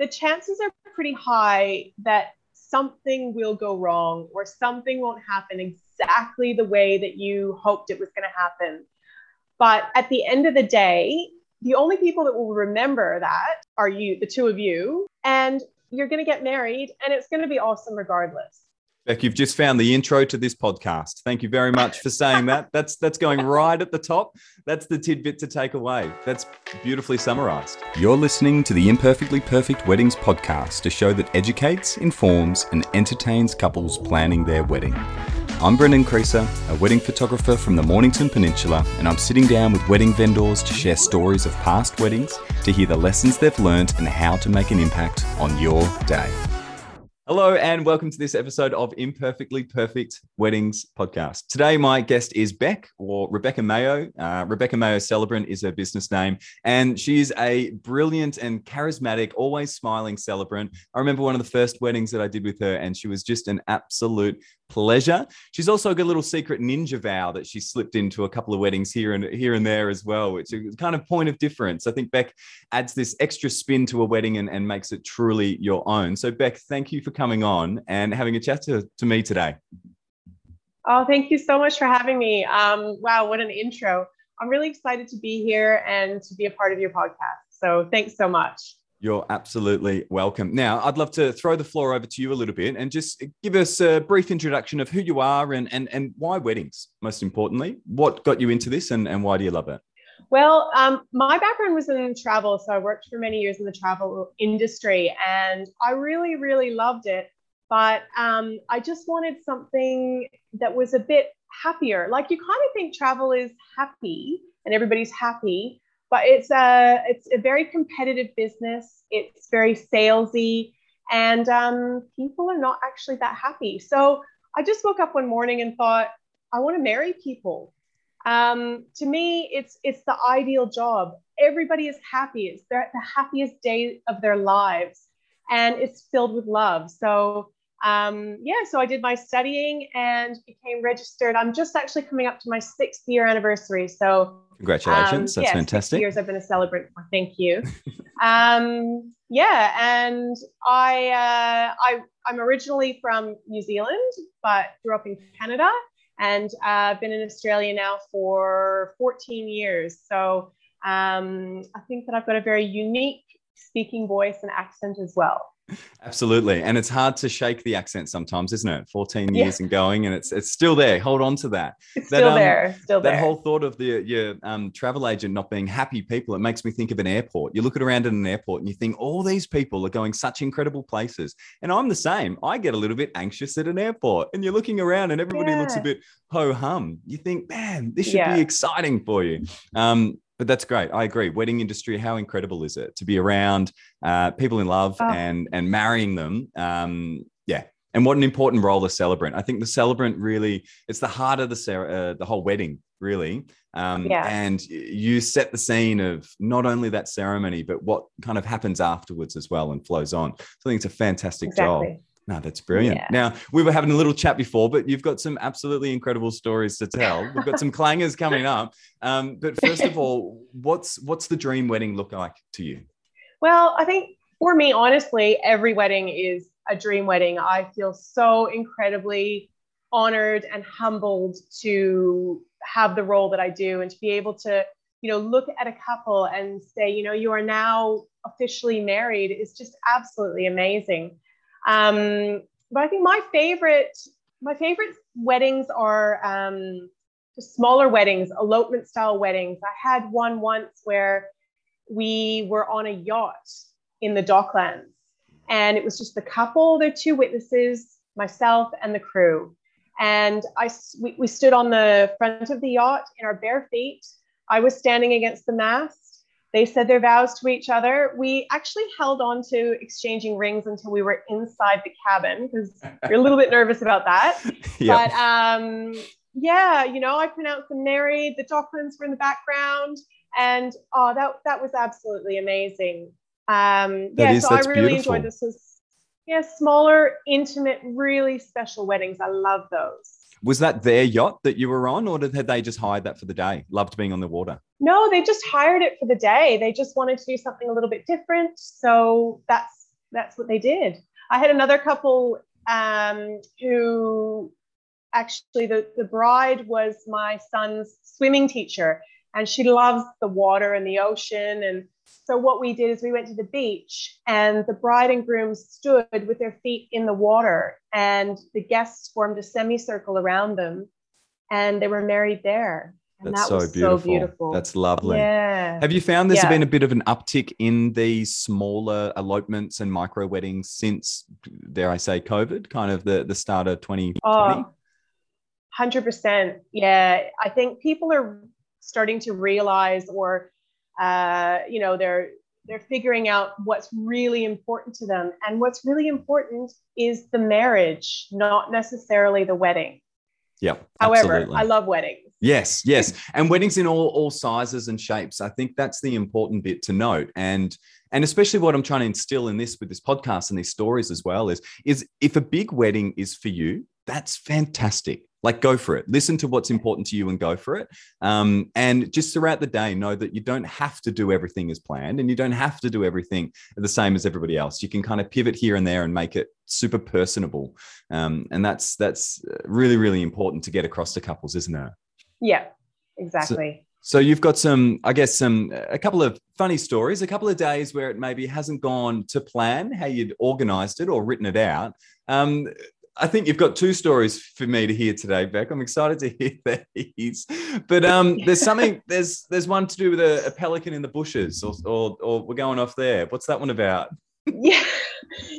the chances are pretty high that something will go wrong or something won't happen exactly the way that you hoped it was going to happen. But at the end of the day, the only people that will remember that are you, the two of you, and you're going to get married and it's going to be awesome regardless. Beck, you've just found the intro to this podcast. Thank you very much for saying that. That's that's going right at the top. That's the tidbit to take away. That's beautifully summarized. You're listening to the Imperfectly Perfect Weddings podcast, a show that educates, informs, and entertains couples planning their wedding. I'm Brendan Creaser, a wedding photographer from the Mornington Peninsula, and I'm sitting down with wedding vendors to share stories of past weddings, to hear the lessons they've learned, and how to make an impact on your day. Hello, and welcome to this episode of Imperfectly Perfect Weddings podcast. Today, my guest is Beck or Rebecca Mayo. Uh, Rebecca Mayo Celebrant is her business name, and she's a brilliant and charismatic, always smiling celebrant. I remember one of the first weddings that I did with her, and she was just an absolute pleasure. She's also got a little secret ninja vow that she slipped into a couple of weddings here and here and there as well, which is kind of point of difference. I think Beck adds this extra spin to a wedding and, and makes it truly your own. So Beck, thank you for coming on and having a chat to, to me today. Oh, thank you so much for having me. Um, wow, what an intro. I'm really excited to be here and to be a part of your podcast. So thanks so much. You're absolutely welcome. Now, I'd love to throw the floor over to you a little bit and just give us a brief introduction of who you are and, and, and why weddings, most importantly. What got you into this and, and why do you love it? Well, um, my background was in travel. So I worked for many years in the travel industry and I really, really loved it. But um, I just wanted something that was a bit happier. Like you kind of think travel is happy and everybody's happy but it's a it's a very competitive business. It's very salesy, and um, people are not actually that happy. So I just woke up one morning and thought, I want to marry people. Um, to me, it's it's the ideal job. Everybody is happy. It's the happiest day of their lives, and it's filled with love. So um, yeah, so I did my studying and became registered. I'm just actually coming up to my sixth year anniversary. So congratulations, um, that's yeah, fantastic. years I've been a celebrant for. Thank you. um, yeah, and I, uh, I I'm originally from New Zealand, but grew up in Canada, and I've uh, been in Australia now for 14 years. So um, I think that I've got a very unique speaking voice and accent as well. Absolutely. And it's hard to shake the accent sometimes, isn't it? 14 years and going, and it's it's still there. Hold on to that. It's that, still um, there. Still there. That whole thought of the your um, travel agent not being happy people, it makes me think of an airport. You look at around in an airport and you think all these people are going such incredible places. And I'm the same. I get a little bit anxious at an airport and you're looking around and everybody yeah. looks a bit ho hum. You think, man, this should yeah. be exciting for you. Um, but that's great. I agree. Wedding industry, how incredible is it to be around uh, people in love oh. and and marrying them? Um, yeah, and what an important role the celebrant. I think the celebrant really it's the heart of the uh, the whole wedding, really. Um, yeah. And you set the scene of not only that ceremony, but what kind of happens afterwards as well and flows on. So I think it's a fantastic exactly. job. No, that's brilliant. Yeah. Now, we were having a little chat before, but you've got some absolutely incredible stories to tell. We've got some clangers coming up. Um, but first of all, what's what's the dream wedding look like to you? Well, I think for me, honestly, every wedding is a dream wedding. I feel so incredibly honored and humbled to have the role that I do and to be able to, you know, look at a couple and say, you know, you are now officially married is just absolutely amazing. Um, but I think my favorite, my favorite weddings are um, smaller weddings, elopement style weddings. I had one once where we were on a yacht in the docklands, and it was just the couple, the two witnesses, myself, and the crew. And I, we, we stood on the front of the yacht in our bare feet. I was standing against the mast they said their vows to each other. We actually held on to exchanging rings until we were inside the cabin because you're a little bit nervous about that. But um, yeah, you know, I pronounced them married. The Docklands were in the background, and oh, that that was absolutely amazing. Um, yeah, is, so I really beautiful. enjoyed this. Was yeah, smaller, intimate, really special weddings. I love those. Was that their yacht that you were on, or did, had they just hired that for the day? Loved being on the water. No, they just hired it for the day. They just wanted to do something a little bit different. So that's that's what they did. I had another couple um, who actually the, the bride was my son's swimming teacher and she loves the water and the ocean and so what we did is we went to the beach and the bride and groom stood with their feet in the water and the guests formed a semicircle around them and they were married there and That's that so was beautiful. so beautiful. That's lovely. Yeah. Have you found there's Yeah. been a bit of an uptick in these smaller elopements and micro weddings since, dare I say, COVID, kind of the, the start of 2020? Oh, 100%. Yeah. I think people are starting to realize or, uh, you know, they're, they're figuring out what's really important to them. And what's really important is the marriage, not necessarily the wedding. yeah However, absolutely. I love weddings. Yes, yes, and weddings in all all sizes and shapes. I think that's the important bit to note, and and especially what I'm trying to instill in this with this podcast and these stories as well is is if a big wedding is for you, that's fantastic. Like go for it. Listen to what's important to you and go for it. Um, and just throughout the day, know that you don't have to do everything as planned, and you don't have to do everything the same as everybody else. You can kind of pivot here and there and make it super personable. Um, and that's that's really really important to get across to couples, isn't it? Yeah, exactly. So you've got some, I guess, some a couple of funny stories, a couple of days where it maybe hasn't gone to plan how you'd organised it or written it out. Um, I think you've got two stories for me to hear today, Beck. I'm excited to hear these. But um, there's something. There's there's one to do with a, a pelican in the bushes, or, or or we're going off there. What's that one about? yeah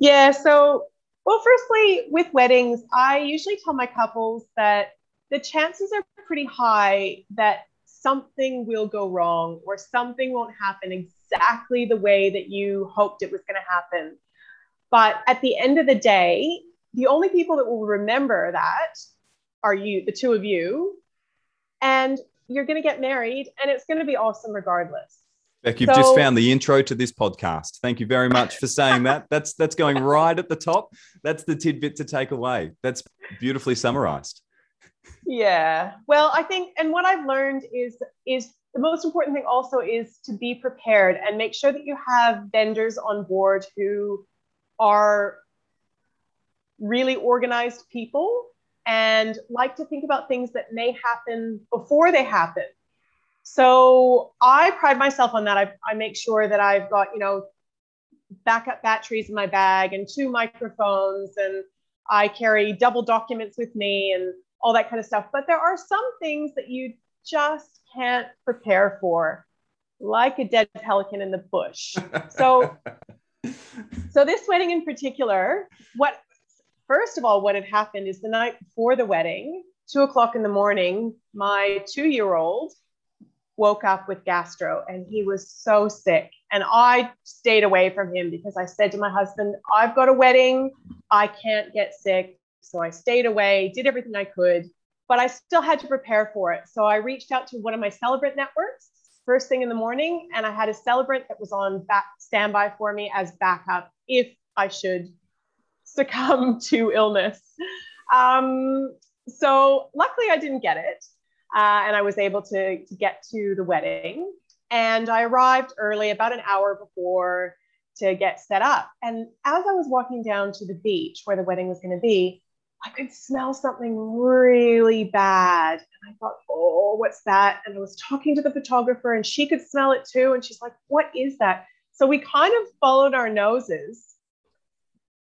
yeah so well firstly with weddings i usually tell my couples that the chances are pretty high that something will go wrong or something won't happen exactly the way that you hoped it was going to happen but at the end of the day the only people that will remember that are you the two of you and you're going to get married and it's going to be awesome regardless Beck, you've So- just found the intro to this podcast. Thank you very much for saying that. That's that's going right at the top. That's the tidbit to take away. That's beautifully summarized. Yeah. Well, I think, and what I've learned is is the most important thing also is to be prepared and make sure that you have vendors on board who are really organized people and like to think about things that may happen before they happen. So I pride myself on that. I, I make sure that I've got, you know, backup batteries in my bag and two microphones and I carry double documents with me and all that kind of stuff. But there are some things that you just can't prepare for, like a dead pelican in the bush. So, so this wedding in particular, what first of all, what had happened is the night before the wedding, two o'clock in the morning, my two-year-old woke up with gastro and he was so sick. And I stayed away from him because I said to my husband, I've got a wedding. I can't get sick. So I stayed away, did everything I could, but I still had to prepare for it. So I reached out to one of my celebrant networks first thing in the morning, and I had a celebrant that was on back standby for me as backup if I should succumb to illness. Um, so luckily, I didn't get it, uh, and I was able to, to get to the wedding. And I arrived early, about an hour before to get set up. And as I was walking down to the beach where the wedding was going to be, I could smell something really bad. And I thought, oh, what's that? And I was talking to the photographer and she could smell it too. And she's like, what is that? So we kind of followed our noses.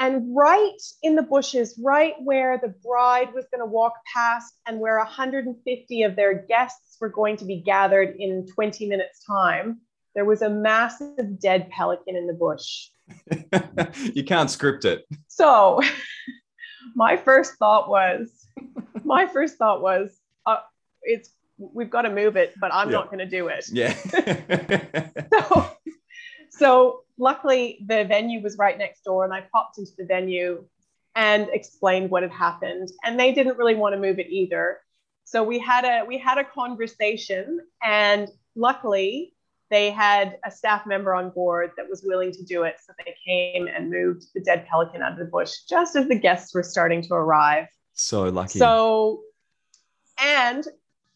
And right in the bushes, right where the bride was going to walk past and where 150 of their guests were going to be gathered in 20 minutes' time, there was a massive dead pelican in the bush. you can't script it. So my first thought was, my first thought was, uh, it's we've got to move it, but I'm Yeah. not going to do it. Yeah. So, so luckily the venue was right next door, and I popped into the venue and explained what had happened, and they didn't really want to move it either. So we had a we had a conversation, and luckily they had a staff member on board that was willing to do it. So they came and moved the dead pelican out of the bush just as the guests were starting to arrive. so lucky. So, and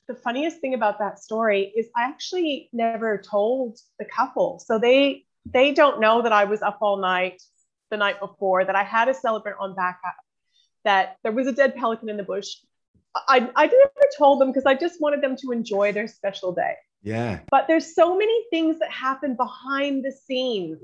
the funniest thing about that story is I actually never told the couple. So they they don't know that I was up all night the night before that I had a celebrant on backup that there was a dead pelican in the bush. I, I never told them because I just wanted them to enjoy their special day. Yeah. But there's so many things that happen behind the scenes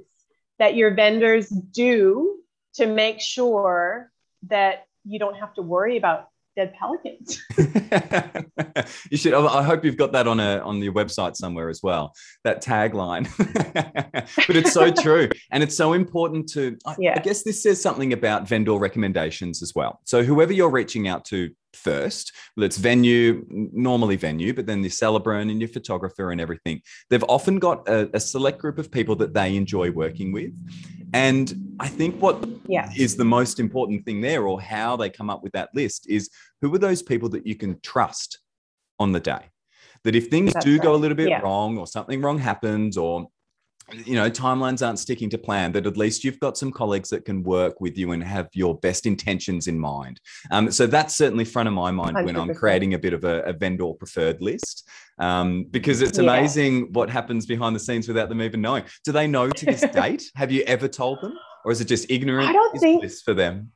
that your vendors do to make sure that you don't have to worry about dead pelicans. you should. I hope you've got that on a on your website somewhere as well. That tagline. but it's so true, and it's so important to. I, yeah. I guess this says something about vendor recommendations as well. So whoever you're reaching out to first. Let's venue, normally venue, but then the celebrant and your photographer and everything. They've often got a, a, select group of people that they enjoy working with. And I think what yeah. is the most important thing there, or how they come up with that list, is who are those people that you can trust on the day? That if things That's do right. go a little bit yeah. wrong, or something wrong happens, or you know timelines aren't sticking to plan that at least you've got some colleagues that can work with you and have your best intentions in mind. Um, so that's certainly front of my mind 100%. when i'm creating a bit of a, a vendor preferred list um, because it's amazing yeah. what happens behind the scenes without them even knowing. Do they know to this date? Have you ever told them? Or is it just ignorant? I don't think, for them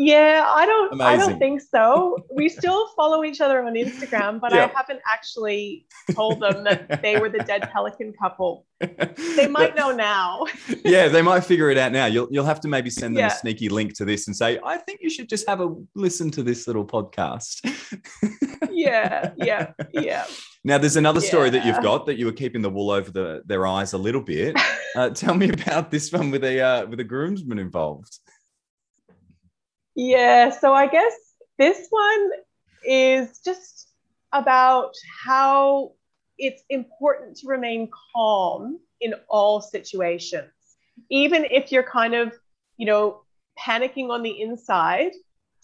yeah, I don't Amazing. I don't think so. We still follow each other on Instagram, but I haven't actually told them that they were the dead pelican couple. They might know now. yeah, they might figure it out now. You'll you'll have to maybe send them yeah. a sneaky link to this and say, I think you should just have a listen to this little podcast. yeah, yeah, yeah. Now, there's another story yeah. that you've got that you were keeping the wool over the, their eyes a little bit. Uh, tell me about this one with a uh, with a groomsman involved. Yeah, so I guess this one is just about how it's important to remain calm in all situations. Even if you're kind of, you know, panicking on the inside,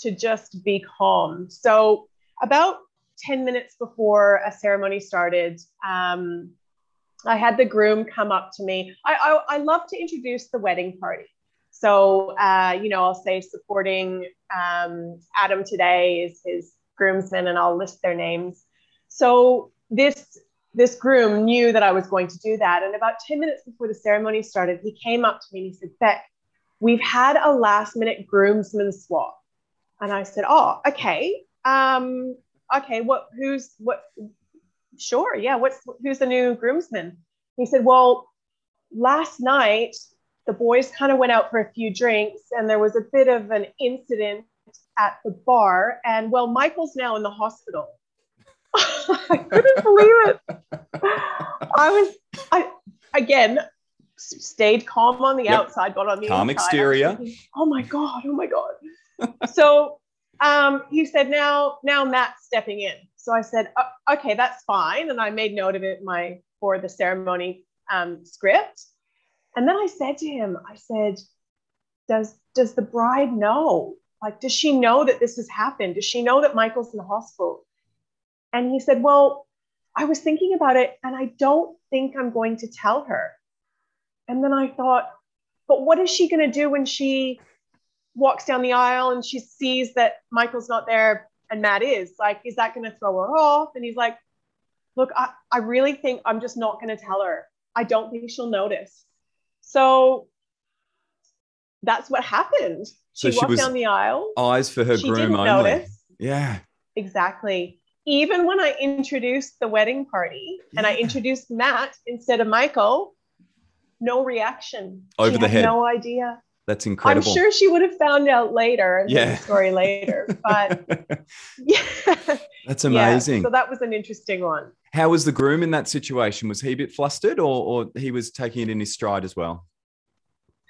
to just be calm. So, about 10 minutes before a ceremony started, um, I had the groom come up to me. I, I, I love to introduce the wedding party. So, uh, you know, I'll say supporting um, Adam today is his groomsmen, and I'll list their names. So this this groom knew that I was going to do that, and about ten minutes before the ceremony started, he came up to me and he said, "Beck, we've had a last minute groomsman swap," and I said, "Oh, okay, um, okay. What? Who's what? Sure, yeah. What's who's the new groomsman?" He said, "Well." Last night, the boys kind of went out for a few drinks and there was a bit of an incident at the bar. And well, Michael's now in the hospital. I couldn't believe it. I was, I again stayed calm on the yep. outside, but on the calm inside, exterior. Thinking, oh my god! Oh my god! so um, he said, "Now, now Matt's stepping in." So I said, "Okay, that's fine," and I made note of it in my for the ceremony um, script. And then I said to him, I said, does, does the bride know? Like, does she know that this has happened? Does she know that Michael's in the hospital? And he said, Well, I was thinking about it and I don't think I'm going to tell her. And then I thought, But what is she going to do when she walks down the aisle and she sees that Michael's not there and Matt is? Like, is that going to throw her off? And he's like, Look, I, I really think I'm just not going to tell her. I don't think she'll notice. So that's what happened. So she, she walked down the aisle. Eyes for her she groom didn't only. Notice. Yeah. Exactly. Even when I introduced the wedding party yeah. and I introduced Matt instead of Michael, no reaction. Over she the head. No idea. That's incredible. I'm sure she would have found out later yeah. story later. But yeah. That's amazing. Yeah, so that was an interesting one. How was the groom in that situation? Was he a bit flustered or, or he was taking it in his stride as well?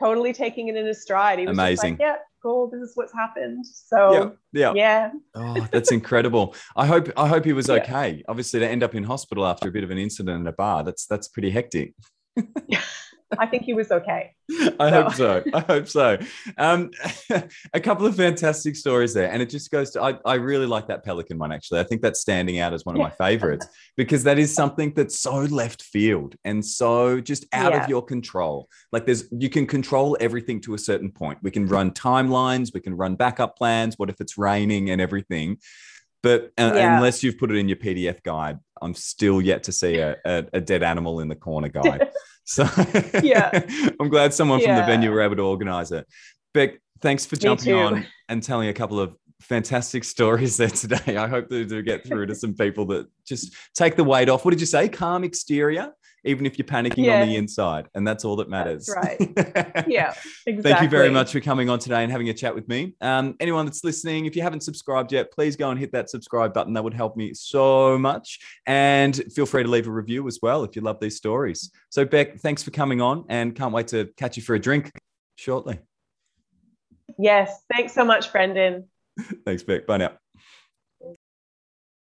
Totally taking it in his stride. He was amazing. Like, yeah, cool. This is what's happened. So yeah, yeah. yeah. oh, that's incredible. I hope I hope he was okay. Yeah. Obviously, to end up in hospital after a bit of an incident in a bar, that's that's pretty hectic. I think he was okay. I so. hope so. I hope so. Um, a couple of fantastic stories there. And it just goes to, I, I really like that Pelican one, actually. I think that's standing out as one of my favorites because that is something that's so left field and so just out yeah. of your control. Like there's, you can control everything to a certain point. We can run timelines, we can run backup plans. What if it's raining and everything? But uh, yeah. unless you've put it in your PDF guide, I'm still yet to see a, a, a dead animal in the corner guide. So yeah, I'm glad someone from the venue were able to organize it. Beck, thanks for jumping on and telling a couple of fantastic stories there today. I hope they do get through to some people that just take the weight off. What did you say? Calm exterior, even if you're panicking on the inside. And that's all that matters. right. yeah, exactly. Thank you very much for coming on today and having a chat with me. Um, anyone that's listening, if you haven't subscribed yet, please go and hit that subscribe button. That would help me so much. And feel free to leave a review as well if you love these stories. So, Beck, thanks for coming on and can't wait to catch you for a drink shortly. Yes, thanks so much, Brendan. Thanks, Beck. Bye now.